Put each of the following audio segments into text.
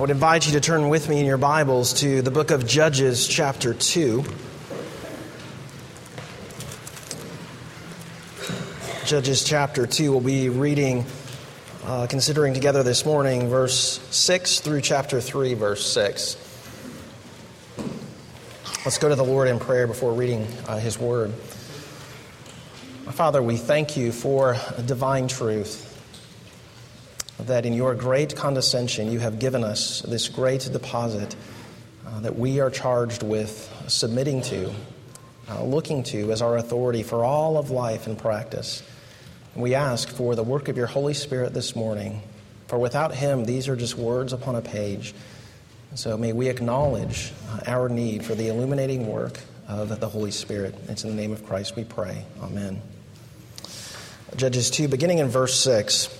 I would invite you to turn with me in your Bibles to the book of Judges, chapter 2. Judges, chapter 2, we'll be reading, uh, considering together this morning, verse 6 through chapter 3, verse 6. Let's go to the Lord in prayer before reading uh, his word. Father, we thank you for divine truth that in your great condescension you have given us this great deposit uh, that we are charged with submitting to, uh, looking to as our authority for all of life and practice. We ask for the work of your Holy Spirit this morning, for without him, these are just words upon a page. So may we acknowledge uh, our need for the illuminating work of the Holy Spirit. It's in the name of Christ we pray. Amen. Judges 2, beginning in verse 6.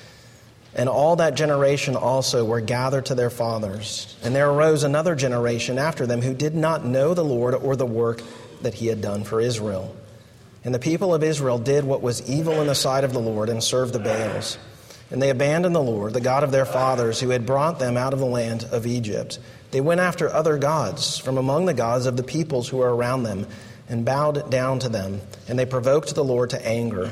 And all that generation also were gathered to their fathers. And there arose another generation after them who did not know the Lord or the work that he had done for Israel. And the people of Israel did what was evil in the sight of the Lord and served the Baals. And they abandoned the Lord, the God of their fathers, who had brought them out of the land of Egypt. They went after other gods from among the gods of the peoples who were around them and bowed down to them. And they provoked the Lord to anger.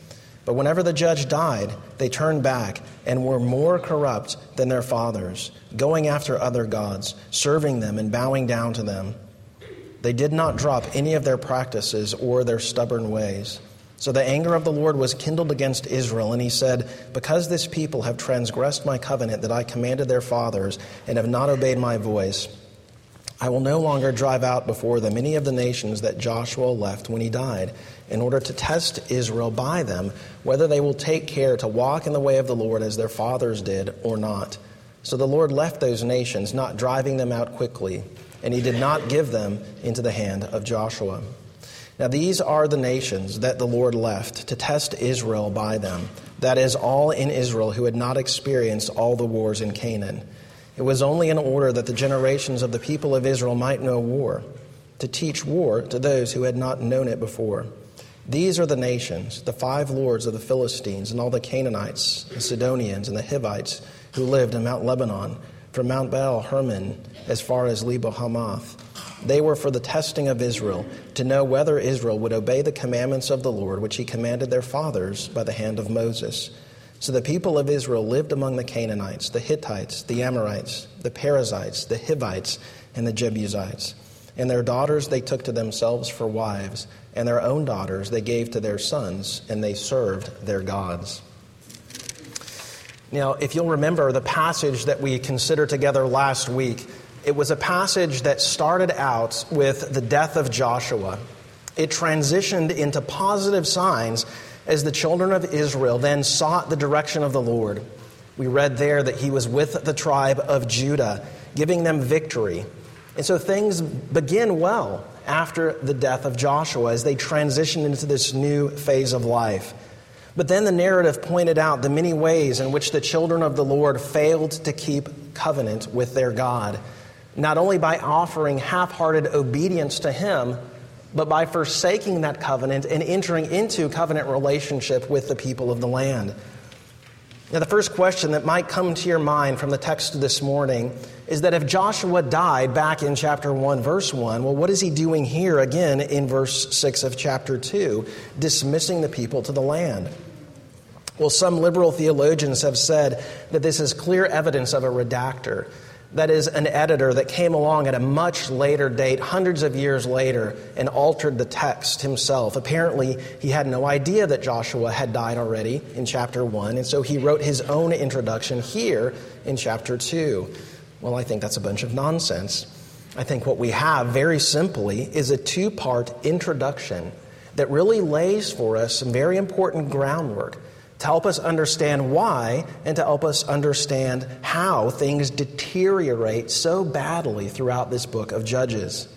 But whenever the judge died, they turned back and were more corrupt than their fathers, going after other gods, serving them and bowing down to them. They did not drop any of their practices or their stubborn ways. So the anger of the Lord was kindled against Israel, and he said, Because this people have transgressed my covenant that I commanded their fathers, and have not obeyed my voice, I will no longer drive out before them any of the nations that Joshua left when he died, in order to test Israel by them, whether they will take care to walk in the way of the Lord as their fathers did or not. So the Lord left those nations, not driving them out quickly, and he did not give them into the hand of Joshua. Now, these are the nations that the Lord left to test Israel by them, that is, all in Israel who had not experienced all the wars in Canaan. It was only in order that the generations of the people of Israel might know war, to teach war to those who had not known it before. These are the nations, the five lords of the Philistines, and all the Canaanites, the Sidonians, and the Hivites who lived in Mount Lebanon, from Mount Baal Hermon as far as Lebo Hamath. They were for the testing of Israel, to know whether Israel would obey the commandments of the Lord, which he commanded their fathers by the hand of Moses. So the people of Israel lived among the Canaanites, the Hittites, the Amorites, the Perizzites, the Hivites, and the Jebusites. And their daughters they took to themselves for wives, and their own daughters they gave to their sons, and they served their gods. Now, if you'll remember the passage that we considered together last week, it was a passage that started out with the death of Joshua. It transitioned into positive signs as the children of Israel then sought the direction of the Lord. We read there that he was with the tribe of Judah, giving them victory. And so things begin well after the death of Joshua as they transition into this new phase of life. But then the narrative pointed out the many ways in which the children of the Lord failed to keep covenant with their God. not only by offering half hearted obedience to Him, but by forsaking that covenant and entering into covenant relationship with the people of the land. Now, the first question that might come to your mind from the text this morning is that if Joshua died back in chapter 1, verse 1, well, what is he doing here again in verse 6 of chapter 2, dismissing the people to the land? Well, some liberal theologians have said that this is clear evidence of a redactor that is an editor that came along at a much later date, hundreds of years later, and altered the text himself. Apparently, he had no idea that Joshua had died already in chapter 1, and so he wrote his own introduction here in chapter 2. Well, I think that's a bunch of nonsense. I think what we have, very simply, is a two part introduction that really lays for us some very important groundwork to help us understand why and to help us understand how things deteriorate so badly throughout this book of Judges.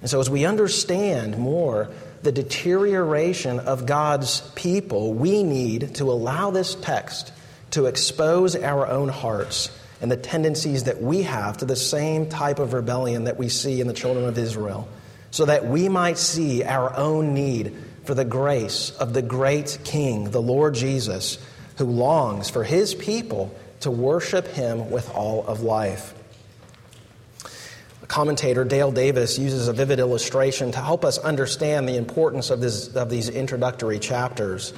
And so, as we understand more the deterioration of God's people, we need to allow this text to expose our own hearts and the tendencies that we have to the same type of rebellion that we see in the children of Israel, so that we might see our own need for the grace of the great King, the Lord Jesus, who longs for his people to worship him with all of life. commentator Dale Davis uses a vivid illustration to help us understand the importance of, this, of these introductory chapters.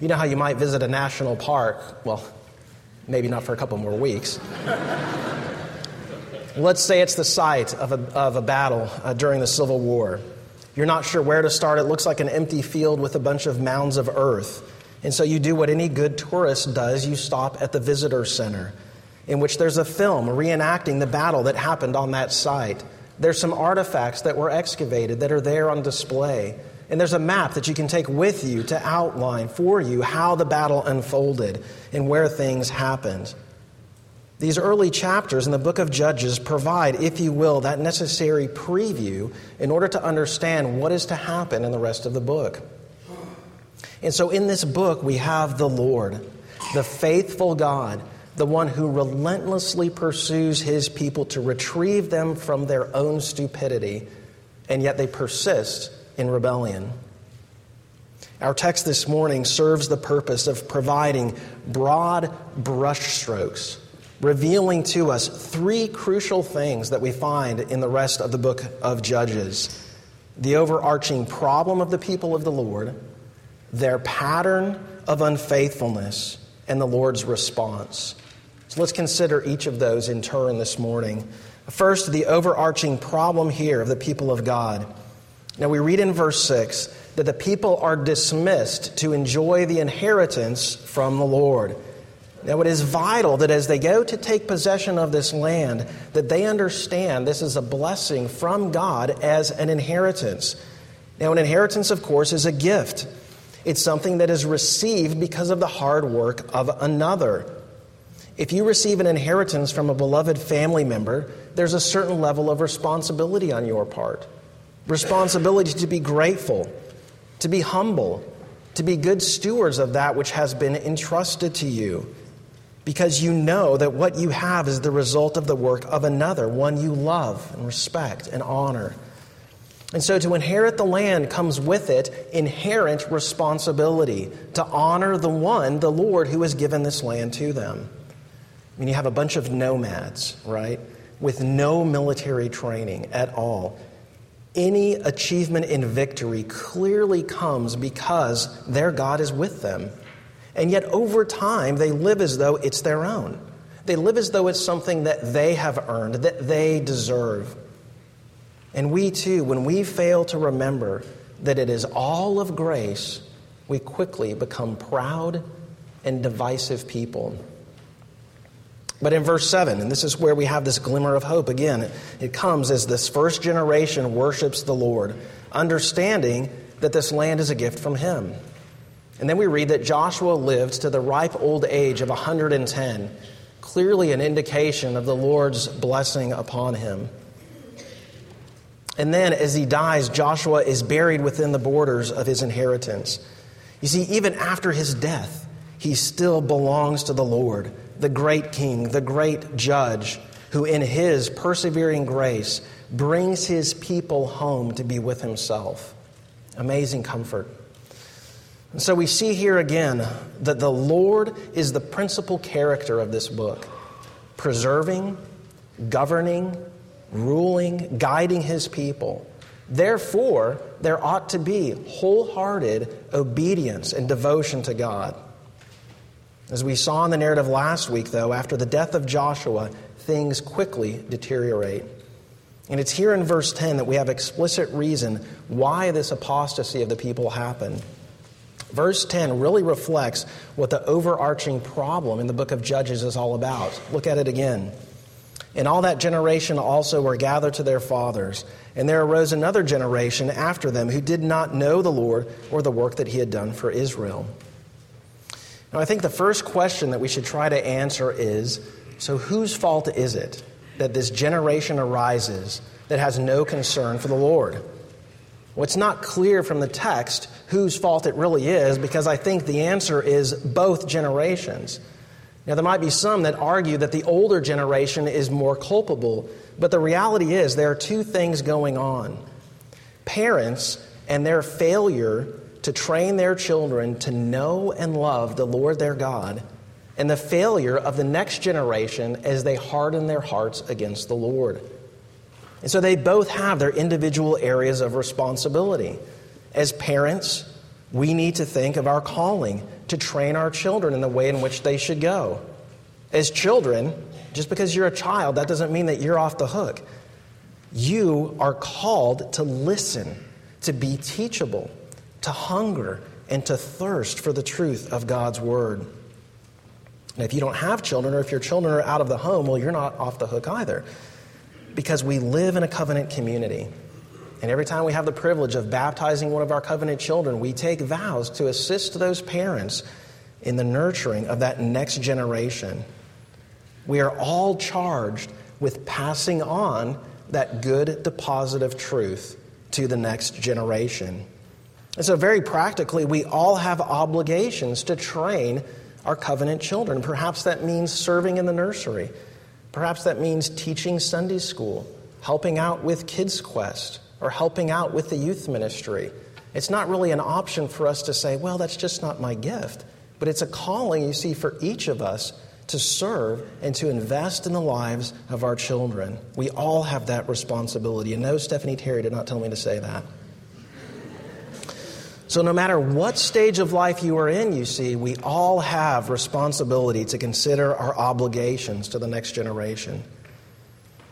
You know how you might visit a national park? Well, maybe not for a couple more weeks. Let's say it's the site of a, of a battle uh, during the Civil War. You're not sure where to start. It looks like an empty field with a bunch of mounds of earth. And so you do what any good tourist does you stop at the visitor center, in which there's a film reenacting the battle that happened on that site. There's some artifacts that were excavated that are there on display. And there's a map that you can take with you to outline for you how the battle unfolded and where things happened. These early chapters in the book of Judges provide, if you will, that necessary preview in order to understand what is to happen in the rest of the book. And so in this book, we have the Lord, the faithful God, the one who relentlessly pursues his people to retrieve them from their own stupidity, and yet they persist in rebellion. Our text this morning serves the purpose of providing broad brushstrokes revealing to us three crucial things that we find in the rest of the book of Judges the overarching problem of the people of the Lord, their pattern of unfaithfulness, and the Lord's response. So let's consider each of those in turn this morning. First, the overarching problem here of the people of God. Now, we read in verse 6 that the people are dismissed to enjoy the inheritance from the Lord. Now, it is vital that as they go to take possession of this land, that they understand this is a blessing from God as an inheritance. Now, an inheritance, of course, is a gift. It's something that is received because of the hard work of another. If you receive an inheritance from a beloved family member, there's a certain level of responsibility on your part. Responsibility to be grateful, to be humble, to be good stewards of that which has been entrusted to you because you know that what you have is the result of the work of another, one you love and respect and honor. And so to inherit the land comes with it inherent responsibility to honor the one, the Lord, who has given this land to them. I mean, you have a bunch of nomads, right, with no military training at all. Any achievement in victory clearly comes because their God is with them. And yet, over time, they live as though it's their own. They live as though it's something that they have earned, that they deserve. And we too, when we fail to remember that it is all of grace, we quickly become proud and divisive people. But in verse 7, and this is where we have this glimmer of hope again, it comes as this first generation worships the Lord, understanding that this land is a gift from Him. And then we read that Joshua lived to the ripe old age of 110, clearly an indication of the Lord's blessing upon him. And then, as he dies, Joshua is buried within the borders of his inheritance. You see, even after his death, he still belongs to the Lord, the great king, the great judge, who in his persevering grace brings his people home to be with himself. Amazing comfort. And so we see here again that the Lord is the principal character of this book, preserving, governing, ruling, guiding his people. Therefore, there ought to be wholehearted obedience and devotion to God. As we saw in the narrative last week, though, after the death of Joshua, things quickly deteriorate. And it's here in verse 10 that we have explicit reason why this apostasy of the people happened. Verse 10 really reflects what the overarching problem in the book of Judges is all about. Look at it again. And all that generation also were gathered to their fathers. And there arose another generation after them who did not know the Lord or the work that he had done for Israel. Now, I think the first question that we should try to answer is so, whose fault is it that this generation arises that has no concern for the Lord? Well, it's not clear from the text whose fault it really is because I think the answer is both generations. Now, there might be some that argue that the older generation is more culpable, but the reality is there are two things going on. Parents and their failure to train their children to know and love the Lord their God and the failure of the next generation as they harden their hearts against the Lord. And so they both have their individual areas of responsibility. As parents, we need to think of our calling to train our children in the way in which they should go. As children, just because you're a child, that doesn't mean that you're off the hook. You are called to listen, to be teachable, to hunger, and to thirst for the truth of God's Word. And if you don't have children, or if your children are out of the home, well, you're not off the hook either. Because we live in a covenant community. And every time we have the privilege of baptizing one of our covenant children, we take vows to assist those parents in the nurturing of that next generation. We are all charged with passing on that good deposit of truth to the next generation. And so, very practically, we all have obligations to train our covenant children. Perhaps that means serving in the nursery. Perhaps that means teaching Sunday school, helping out with Kids Quest, or helping out with the youth ministry. It's not really an option for us to say, well, that's just not my gift. But it's a calling, you see, for each of us to serve and to invest in the lives of our children. We all have that responsibility. And no, Stephanie Terry did not tell me to say that. So, no matter what stage of life you are in, you see, we all have responsibility to consider our obligations to the next generation.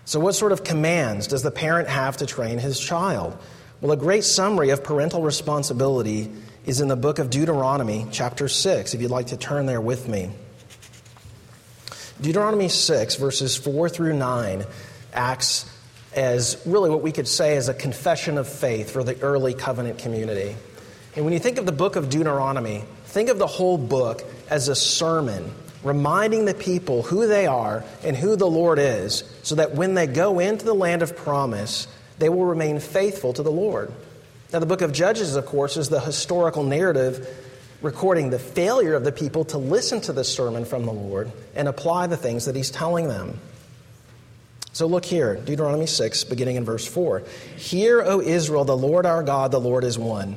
So, what sort of commands does the parent have to train his child? Well, a great summary of parental responsibility is in the book of Deuteronomy, chapter 6, if you'd like to turn there with me. Deuteronomy 6, verses 4 through 9, acts as really what we could say is a confession of faith for the early covenant community. And when you think of the book of Deuteronomy, think of the whole book as a sermon reminding the people who they are and who the Lord is, so that when they go into the land of promise, they will remain faithful to the Lord. Now, the book of Judges, of course, is the historical narrative recording the failure of the people to listen to the sermon from the Lord and apply the things that he's telling them. So look here, Deuteronomy 6, beginning in verse 4. Hear, O Israel, the Lord our God, the Lord is one.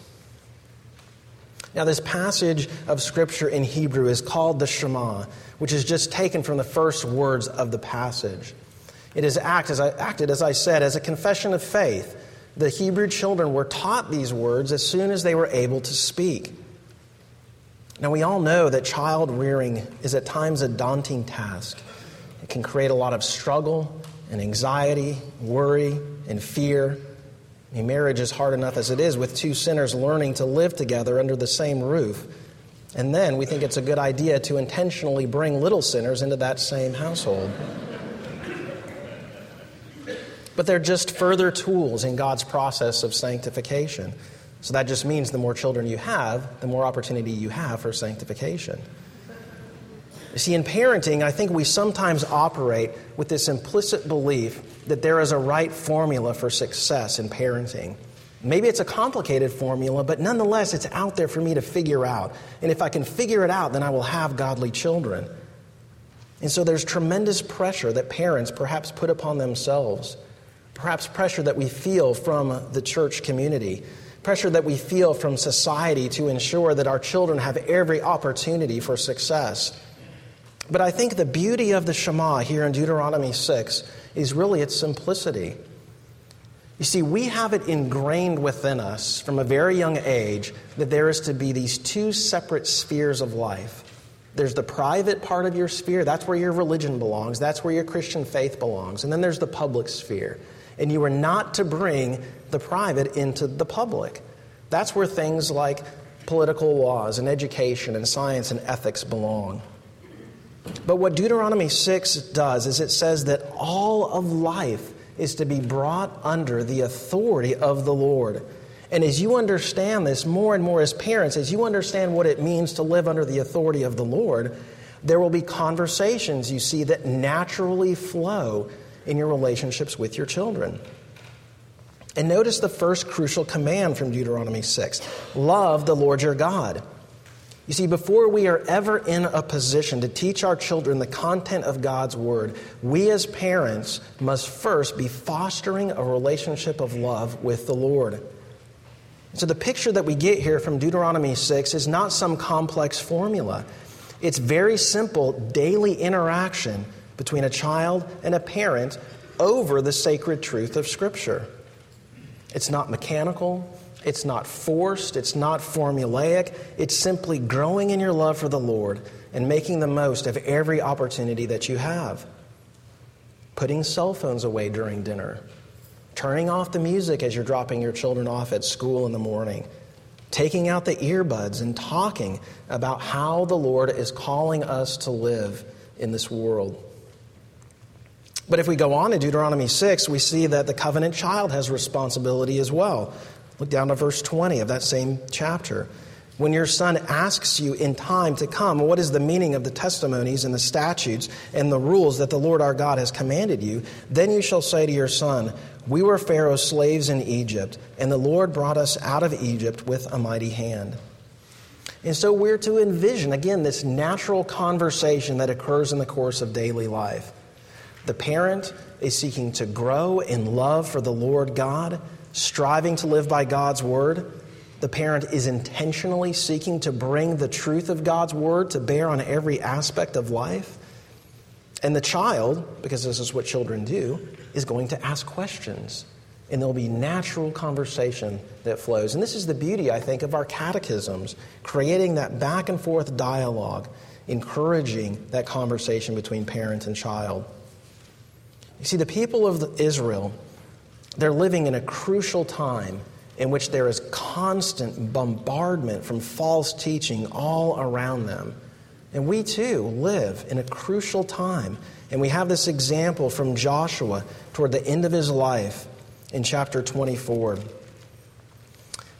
Now, this passage of Scripture in Hebrew is called the Shema, which is just taken from the first words of the passage. It is act, as I, acted, as I said, as a confession of faith. The Hebrew children were taught these words as soon as they were able to speak. Now, we all know that child rearing is at times a daunting task. It can create a lot of struggle and anxiety, worry, and fear. I mean, marriage is hard enough as it is with two sinners learning to live together under the same roof. And then we think it's a good idea to intentionally bring little sinners into that same household. but they're just further tools in God's process of sanctification. So that just means the more children you have, the more opportunity you have for sanctification. You see, in parenting, I think we sometimes operate with this implicit belief that there is a right formula for success in parenting. Maybe it's a complicated formula, but nonetheless, it's out there for me to figure out. And if I can figure it out, then I will have godly children. And so there's tremendous pressure that parents perhaps put upon themselves, perhaps pressure that we feel from the church community, pressure that we feel from society to ensure that our children have every opportunity for success. But I think the beauty of the Shema here in Deuteronomy 6 is really its simplicity. You see, we have it ingrained within us from a very young age that there is to be these two separate spheres of life. There's the private part of your sphere, that's where your religion belongs, that's where your Christian faith belongs. And then there's the public sphere. And you are not to bring the private into the public. That's where things like political laws and education and science and ethics belong. But what Deuteronomy 6 does is it says that all of life is to be brought under the authority of the Lord. And as you understand this more and more as parents, as you understand what it means to live under the authority of the Lord, there will be conversations you see that naturally flow in your relationships with your children. And notice the first crucial command from Deuteronomy 6 love the Lord your God. You see, before we are ever in a position to teach our children the content of God's Word, we as parents must first be fostering a relationship of love with the Lord. So, the picture that we get here from Deuteronomy 6 is not some complex formula. It's very simple daily interaction between a child and a parent over the sacred truth of Scripture. It's not mechanical, it's not forced, it's not formulaic. It's simply growing in your love for the Lord and making the most of every opportunity that you have. Putting cell phones away during dinner, turning off the music as you're dropping your children off at school in the morning, taking out the earbuds and talking about how the Lord is calling us to live in this world. But if we go on to Deuteronomy 6, we see that the covenant child has responsibility as well. Look down to verse 20 of that same chapter. When your son asks you in time to come, what is the meaning of the testimonies and the statutes and the rules that the Lord our God has commanded you, then you shall say to your son, We were Pharaoh's slaves in Egypt, and the Lord brought us out of Egypt with a mighty hand. And so we're to envision, again, this natural conversation that occurs in the course of daily life. The parent is seeking to grow in love for the Lord God striving to live by God's word. The parent is intentionally seeking to bring the truth of God's word to bear on every aspect of life. And the child, because this is what children do, is going to ask questions. And there'll be natural conversation that flows. And this is the beauty, I think, of our catechisms, creating that back and forth dialogue, encouraging that conversation between parent and child. You see, the people of Israel they're living in a crucial time in which there is constant bombardment from false teaching all around them. And we too live in a crucial time. And we have this example from Joshua toward the end of his life in chapter 24.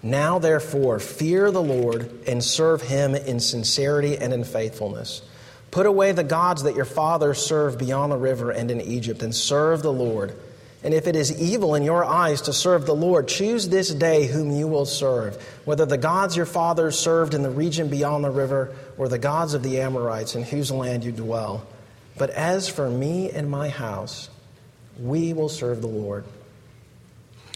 Now, therefore, fear the Lord and serve him in sincerity and in faithfulness. Put away the gods that your fathers served beyond the river and in Egypt, and serve the Lord. And if it is evil in your eyes to serve the Lord, choose this day whom you will serve, whether the gods your fathers served in the region beyond the river, or the gods of the Amorites in whose land you dwell. But as for me and my house, we will serve the Lord.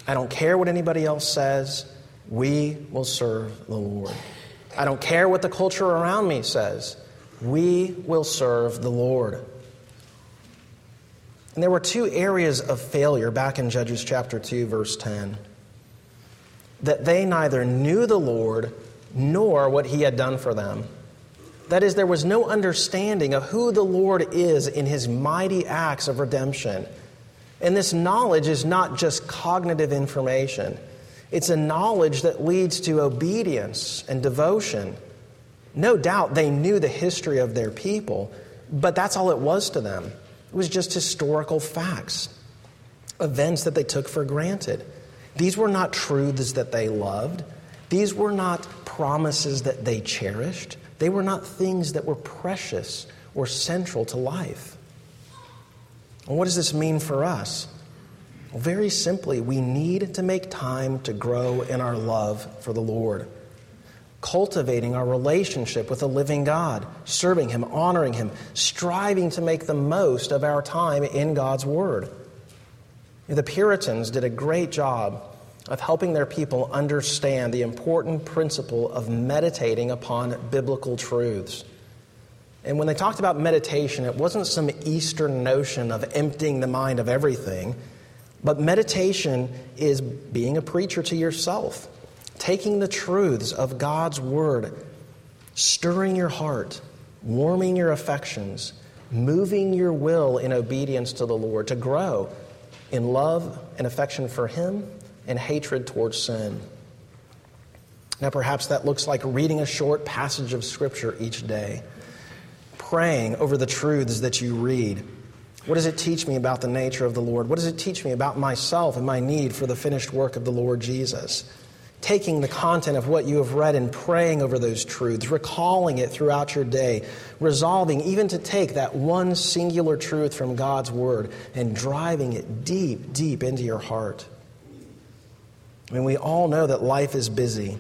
I don't care what anybody else says, we will serve the Lord. I don't care what the culture around me says, we will serve the Lord. And there were two areas of failure back in Judges chapter 2, verse 10 that they neither knew the Lord nor what he had done for them. That is, there was no understanding of who the Lord is in his mighty acts of redemption. And this knowledge is not just cognitive information, it's a knowledge that leads to obedience and devotion. No doubt they knew the history of their people, but that's all it was to them. It was just historical facts. events that they took for granted. These were not truths that they loved. These were not promises that they cherished. They were not things that were precious or central to life. And what does this mean for us? Well, very simply, we need to make time to grow in our love for the Lord, cultivating our relationship with the living God, serving Him, honoring Him, striving to make the most of our time in God's Word. The Puritans did a great job of helping their people understand the important principle of meditating upon biblical truths. And when they talked about meditation, it wasn't some Eastern notion of emptying the mind of everything, but meditation is being a preacher to yourself, taking the truths of God's Word, stirring your heart, warming your affections, moving your will in obedience to the Lord to grow in love and affection for Him and hatred towards sin. Now, perhaps that looks like reading a short passage of Scripture each day, praying over the truths that you read. What does it teach me about the nature of the Lord? What does it teach me about myself and my need for the finished work of the Lord Jesus? Taking the content of what you have read and praying over those truths, recalling it throughout your day, resolving even to take that one singular truth from God's Word and driving it deep, deep into your heart. I mean, we all know that life is busy,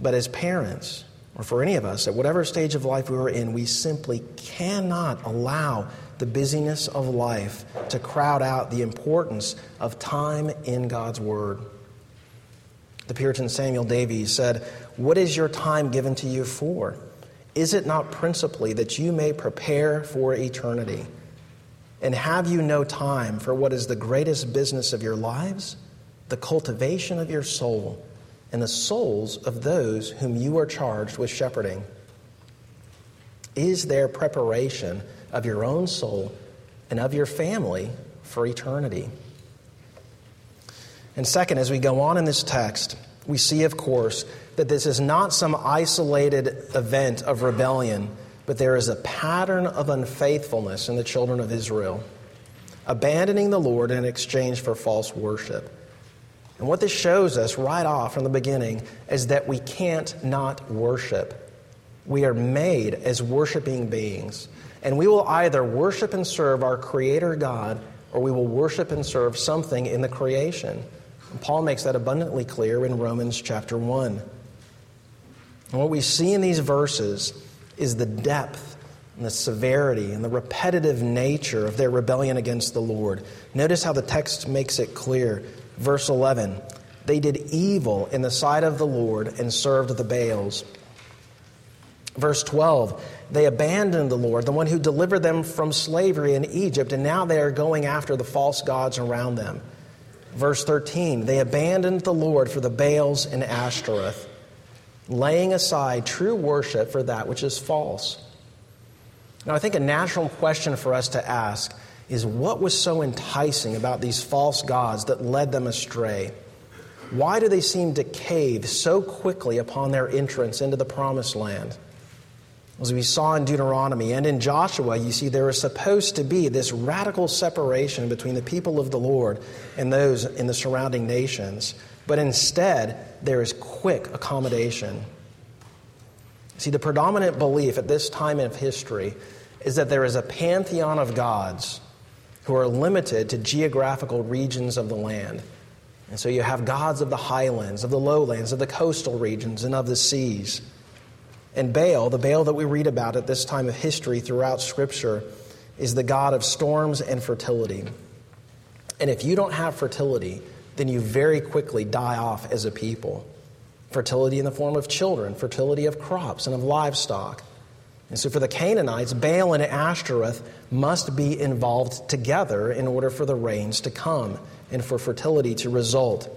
but as parents, or for any of us, at whatever stage of life we are in, we simply cannot allow the busyness of life to crowd out the importance of time in God's Word. The Puritan Samuel Davies said, What is your time given to you for? Is it not principally that you may prepare for eternity? And have you no time for what is the greatest business of your lives? the cultivation of your soul and the souls of those whom you are charged with shepherding? Is there preparation of your own soul and of your family for eternity? And second, as we go on in this text, we see, of course, that this is not some isolated event of rebellion, but there is a pattern of unfaithfulness in the children of Israel, abandoning the Lord in exchange for false worship. And what this shows us right off from the beginning is that we can't not worship. We are made as worshiping beings. And we will either worship and serve our Creator God or we will worship and serve something in the creation. Paul makes that abundantly clear in Romans chapter 1. And what we see in these verses is the depth and the severity and the repetitive nature of their rebellion against the Lord. Notice how the text makes it clear Verse 11 They did evil in the sight of the Lord and served the Baals. Verse 12 They abandoned the Lord, the one who delivered them from slavery in Egypt, and now they are going after the false gods around them. Verse 13 They abandoned the Lord for the Baals and Ashtoreth, laying aside true worship for that which is false. Now, I think a natural question for us to ask is what was so enticing about these false gods that led them astray? Why do they seem to cave so quickly upon their entrance into the promised land? As we saw in Deuteronomy and in Joshua, you see there is supposed to be this radical separation between the people of the Lord and those in the surrounding nations. But instead, there is quick accommodation. See, the predominant belief at this time of history is that there is a pantheon of gods who are limited to geographical regions of the land. And so you have gods of the highlands, of the lowlands, of the coastal regions, and of the seas. And Baal, the Baal that we read about at this time of history throughout Scripture, is the god of storms and fertility. And if you don't have fertility, then you very quickly die off as a people. Fertility in the form of children, fertility of crops and of livestock. And so for the Canaanites, Baal and Ashtoreth must be involved together in order for the rains to come and for fertility to result.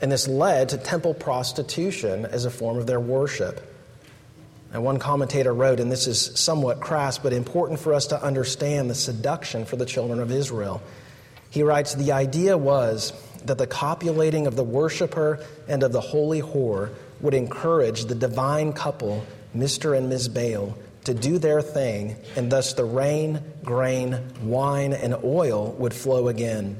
And this led to temple prostitution as a form of their worship. And one commentator wrote, and this is somewhat crass, but important for us to understand the seduction for the children of Israel. He writes, The idea was that the copulating of the worshiper and of the holy whore would encourage the divine couple, Mr. and Ms. Baal, to do their thing, and thus the rain, grain, wine, and oil would flow again.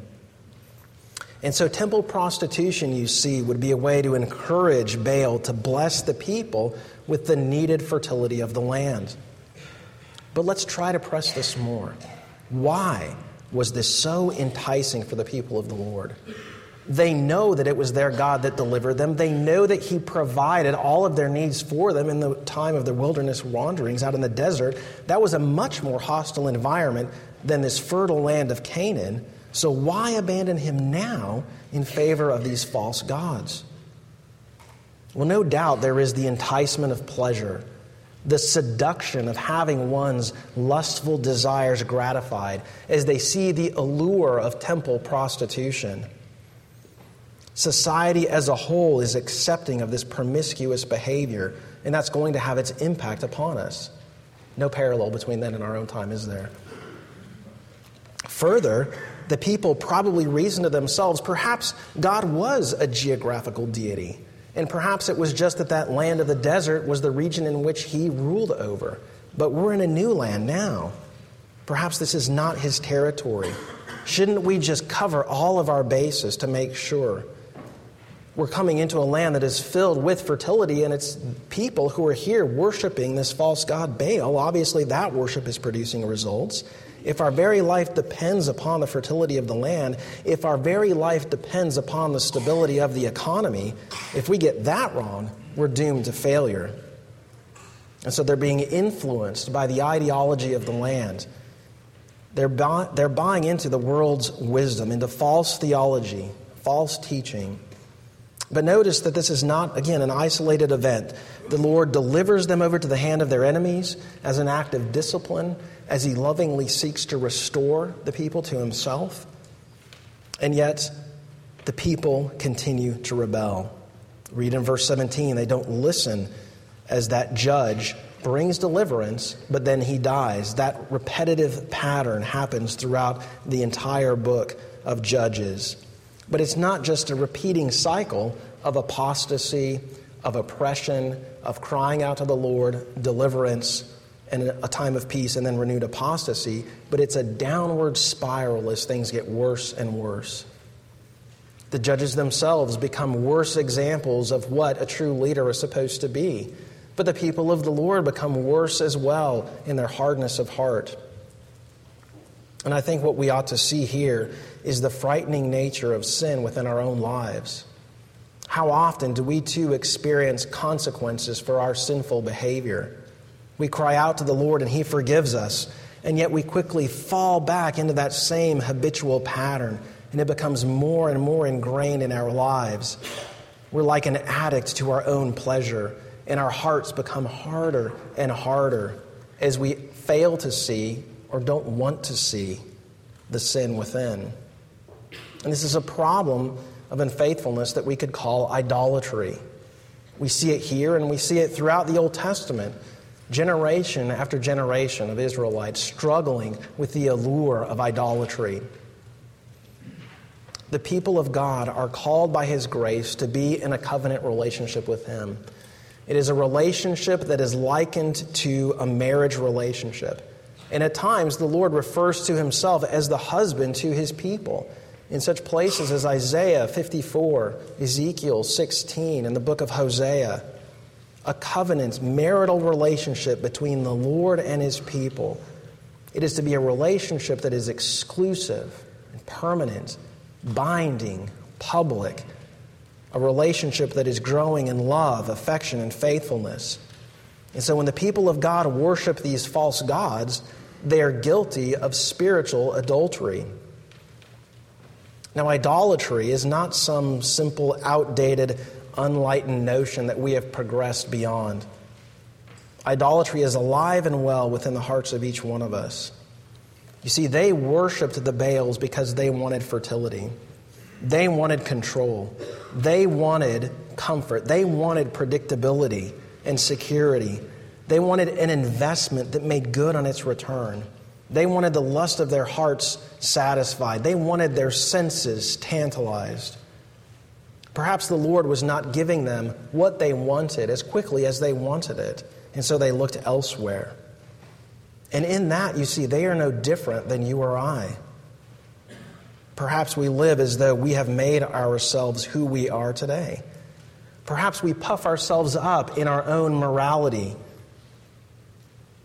And so, temple prostitution, you see, would be a way to encourage Baal to bless the people with the needed fertility of the land. But let's try to press this more. Why was this so enticing for the people of the Lord? They know that it was their God that delivered them. They know that He provided all of their needs for them in the time of their wilderness wanderings out in the desert. That was a much more hostile environment than this fertile land of Canaan. So, why abandon Him now in favor of these false gods? Well, no doubt there is the enticement of pleasure, the seduction of having one's lustful desires gratified as they see the allure of temple prostitution. Society as a whole is accepting of this promiscuous behavior, and that's going to have its impact upon us. No parallel between then and our own time, is there? Further, the people probably reasoned to themselves perhaps God was a geographical deity, and perhaps it was just that that land of the desert was the region in which he ruled over. But we're in a new land now. Perhaps this is not his territory. Shouldn't we just cover all of our bases to make sure? we're coming into a land that is filled with fertility, and it's people who are here worshiping this false god Baal. Obviously, that worship is producing results. If our very life depends upon the fertility of the land, if our very life depends upon the stability of the economy, if we get that wrong, we're doomed to failure. And so they're being influenced by the ideology of the land. They're, they're buying into the world's wisdom, into false theology, false teaching. But notice that this is not, again, an isolated event. The Lord delivers them over to the hand of their enemies as an act of discipline, as He lovingly seeks to restore the people to Himself. And yet, the people continue to rebel. Read in verse 17, they don't listen as that judge brings deliverance, but then he dies. That repetitive pattern happens throughout the entire book of Judges. But it's not just a repeating cycle of apostasy, of oppression, of crying out to the Lord, deliverance, and a time of peace, and then renewed apostasy, but it's a downward spiral as things get worse and worse. The judges themselves become worse examples of what a true leader is supposed to be. But the people of the Lord become worse as well in their hardness of heart. And I think what we ought to see here is the frightening nature of sin within our own lives. How often do we too experience consequences for our sinful behavior? We cry out to the Lord and He forgives us, and yet we quickly fall back into that same habitual pattern, and it becomes more and more ingrained in our lives. We're like an addict to our own pleasure, and our hearts become harder and harder as we fail to see or don't want to see the sin within. And this is a problem of unfaithfulness that we could call idolatry. We see it here and we see it throughout the Old Testament. Generation after generation of Israelites struggling with the allure of idolatry. The people of God are called by His grace to be in a covenant relationship with Him. It is a relationship that is likened to a marriage relationship. And at times, the Lord refers to himself as the husband to his people in such places as Isaiah 54, Ezekiel 16, and the book of Hosea. A covenant, marital relationship between the Lord and his people. It is to be a relationship that is exclusive and permanent, binding, public, a relationship that is growing in love, affection, and faithfulness. And so when the people of God worship these false gods, they are guilty of spiritual adultery. Now, idolatry is not some simple, outdated, unlightened notion that we have progressed beyond. Idolatry is alive and well within the hearts of each one of us. You see, they worshiped the Baals because they wanted fertility. They wanted control. They wanted comfort. They wanted predictability and security. They wanted an investment that made good on its return. They wanted the lust of their hearts satisfied. They wanted their senses tantalized. Perhaps the Lord was not giving them what they wanted as quickly as they wanted it, and so they looked elsewhere. And in that, you see, they are no different than you or I. Perhaps we live as though we have made ourselves who we are today. Perhaps we puff ourselves up in our own morality,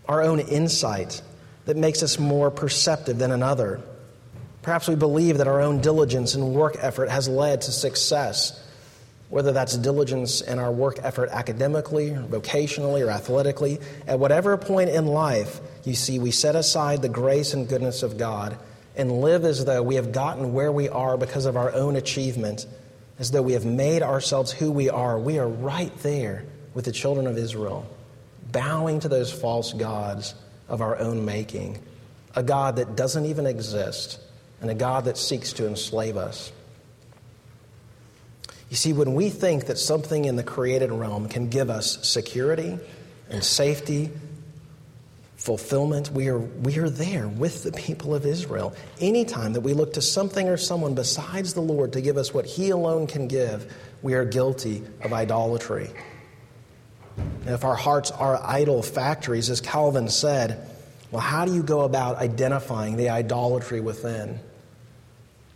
our own insight that makes us more perceptive than another. Perhaps we believe that our own diligence and work effort has led to success, whether that's diligence in our work effort academically, vocationally, or athletically. At whatever point in life, you see, we set aside the grace and goodness of God and live as though we have gotten where we are because of our own achievement, as though we have made ourselves who we are, we are right there with the children of Israel, bowing to those false gods of our own making, a God that doesn't even exist, and a God that seeks to enslave us. You see, when we think that something in the created realm can give us security and safety fulfillment. We are, we are there with the people of Israel. Anytime that we look to something or someone besides the Lord to give us what He alone can give, we are guilty of idolatry. And if our hearts are idol factories, as Calvin said, well, how do you go about identifying the idolatry within?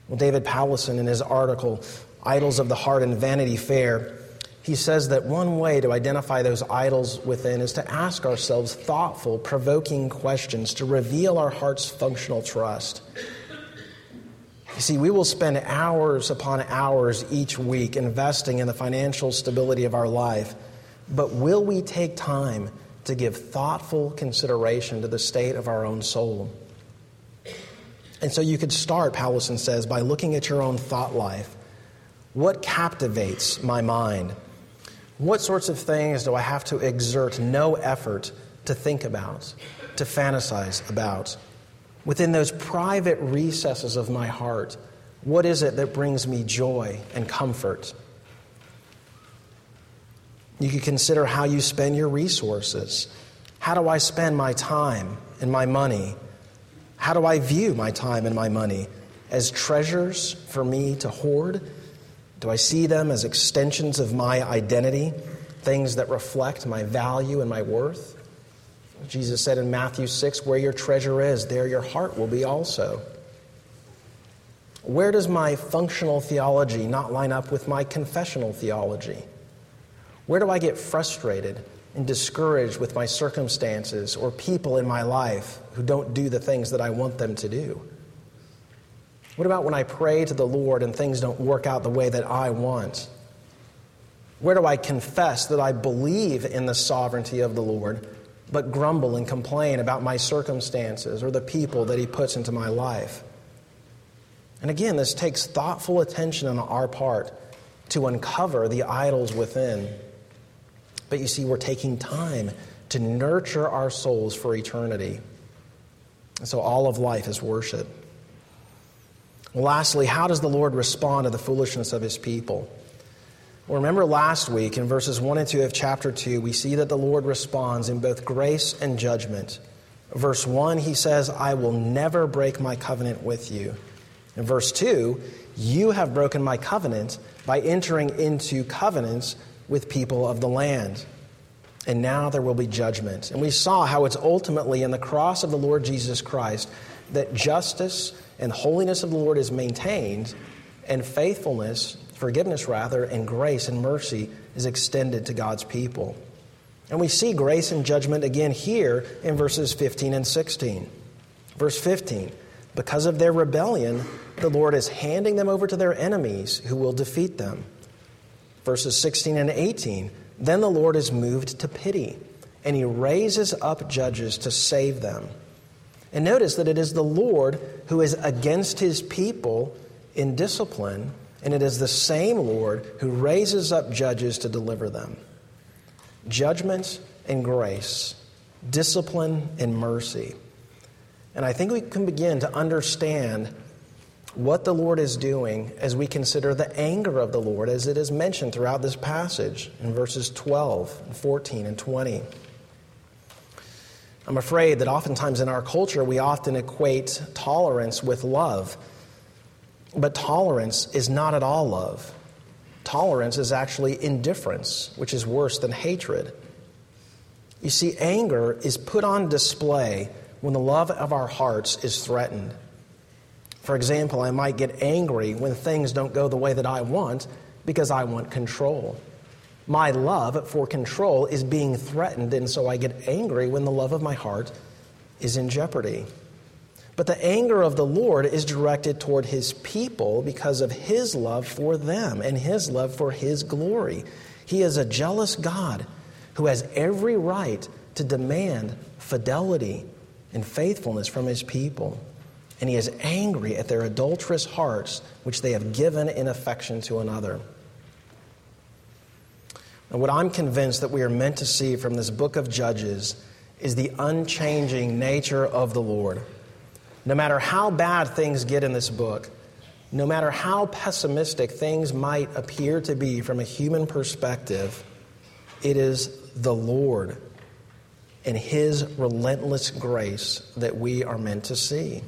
Well, David Powlison, in his article, Idols of the Heart and Vanity Fair, he says that one way to identify those idols within is to ask ourselves thoughtful, provoking questions to reveal our heart's functional trust. You see, we will spend hours upon hours each week investing in the financial stability of our life, but will we take time to give thoughtful consideration to the state of our own soul? And so you could start, Powlison says, by looking at your own thought life. What captivates my mind? What sorts of things do I have to exert no effort to think about, to fantasize about? Within those private recesses of my heart, what is it that brings me joy and comfort? You could consider how you spend your resources. How do I spend my time and my money? How do I view my time and my money? As treasures for me to hoard? Do I see them as extensions of my identity, things that reflect my value and my worth? Jesus said in Matthew 6, Where your treasure is, there your heart will be also. Where does my functional theology not line up with my confessional theology? Where do I get frustrated and discouraged with my circumstances or people in my life who don't do the things that I want them to do? What about when I pray to the Lord and things don't work out the way that I want? Where do I confess that I believe in the sovereignty of the Lord, but grumble and complain about my circumstances or the people that He puts into my life? And again, this takes thoughtful attention on our part to uncover the idols within. But you see, we're taking time to nurture our souls for eternity. And so all of life is worship. Lastly, how does the Lord respond to the foolishness of his people? Well, remember last week in verses 1 and 2 of chapter 2, we see that the Lord responds in both grace and judgment. Verse 1, he says, I will never break my covenant with you. In verse 2, you have broken my covenant by entering into covenants with people of the land. And now there will be judgment. And we saw how it's ultimately in the cross of the Lord Jesus Christ that justice and holiness of the Lord is maintained, and faithfulness, forgiveness rather, and grace and mercy is extended to God's people. And we see grace and judgment again here in verses 15 and 16. Verse 15 Because of their rebellion, the Lord is handing them over to their enemies who will defeat them. Verses 16 and 18 Then the Lord is moved to pity, and he raises up judges to save them. And notice that it is the Lord who is against his people in discipline, and it is the same Lord who raises up judges to deliver them. Judgment and grace, discipline and mercy. And I think we can begin to understand what the Lord is doing as we consider the anger of the Lord as it is mentioned throughout this passage in verses 12 and 14 and 20. I'm afraid that oftentimes in our culture we often equate tolerance with love. But tolerance is not at all love. Tolerance is actually indifference, which is worse than hatred. You see, anger is put on display when the love of our hearts is threatened. For example, I might get angry when things don't go the way that I want because I want control. My love for control is being threatened, and so I get angry when the love of my heart is in jeopardy. But the anger of the Lord is directed toward his people because of his love for them and his love for his glory. He is a jealous God who has every right to demand fidelity and faithfulness from his people. And he is angry at their adulterous hearts, which they have given in affection to another. And what I'm convinced that we are meant to see from this book of Judges is the unchanging nature of the Lord. No matter how bad things get in this book, no matter how pessimistic things might appear to be from a human perspective, it is the Lord and His relentless grace that we are meant to see.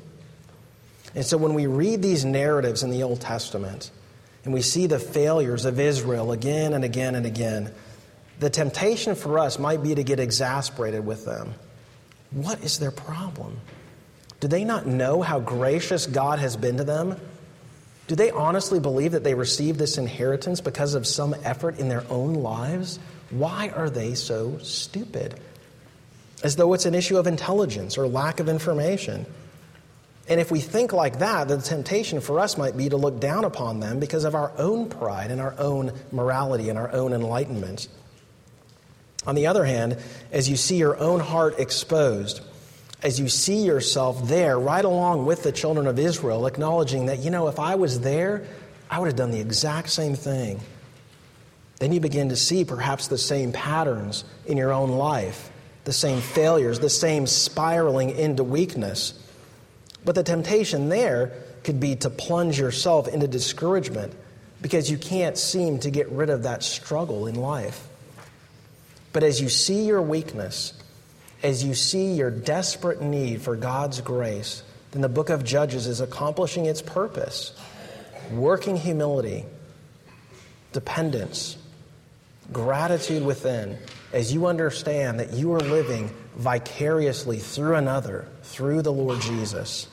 And so when we read these narratives in the Old Testament and we see the failures of Israel again and again and again, the temptation for us might be to get exasperated with them. What is their problem? Do they not know how gracious God has been to them? Do they honestly believe that they received this inheritance because of some effort in their own lives? Why are they so stupid? As though it's an issue of intelligence or lack of information. And if we think like that, the temptation for us might be to look down upon them because of our own pride and our own morality and our own enlightenment. On the other hand, as you see your own heart exposed, as you see yourself there, right along with the children of Israel, acknowledging that, you know, if I was there, I would have done the exact same thing. Then you begin to see perhaps the same patterns in your own life, the same failures, the same spiraling into weakness. But the temptation there could be to plunge yourself into discouragement because you can't seem to get rid of that struggle in life. But as you see your weakness, as you see your desperate need for God's grace, then the book of Judges is accomplishing its purpose working humility, dependence, gratitude within, as you understand that you are living vicariously through another, through the Lord Jesus.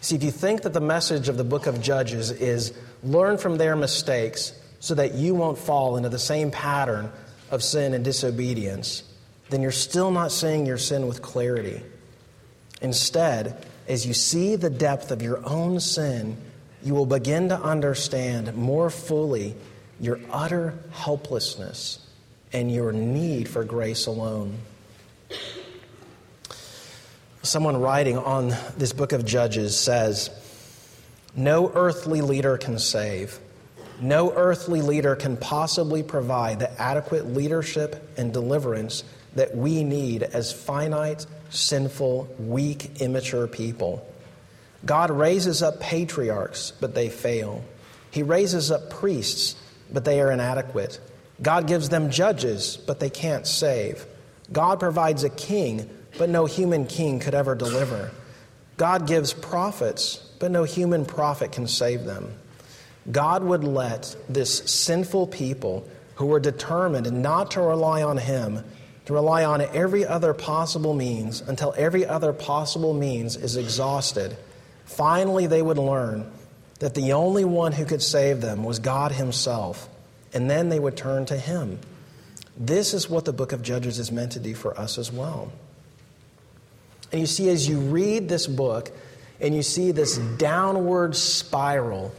See, if you think that the message of the book of Judges is learn from their mistakes so that you won't fall into the same pattern of sin and disobedience, then you're still not seeing your sin with clarity. Instead, as you see the depth of your own sin, you will begin to understand more fully your utter helplessness and your need for grace alone. Someone writing on this book of Judges says, No earthly leader can save. No earthly leader can possibly provide the adequate leadership and deliverance that we need as finite, sinful, weak, immature people. God raises up patriarchs, but they fail. He raises up priests, but they are inadequate. God gives them judges, but they can't save. God provides a king, but no human king could ever deliver. God gives prophets, but no human prophet can save them. God would let this sinful people who were determined not to rely on Him to rely on every other possible means until every other possible means is exhausted. Finally, they would learn that the only one who could save them was God Himself, and then they would turn to Him. This is what the book of Judges is meant to do for us as well. And you see, as you read this book and you see this downward spiral,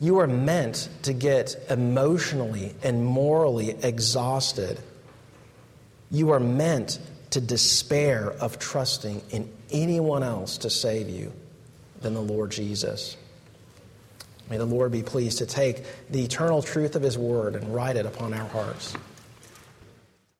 you are meant to get emotionally and morally exhausted you are meant to despair of trusting in anyone else to save you than the Lord Jesus. May the Lord be pleased to take the eternal truth of His Word and write it upon our hearts.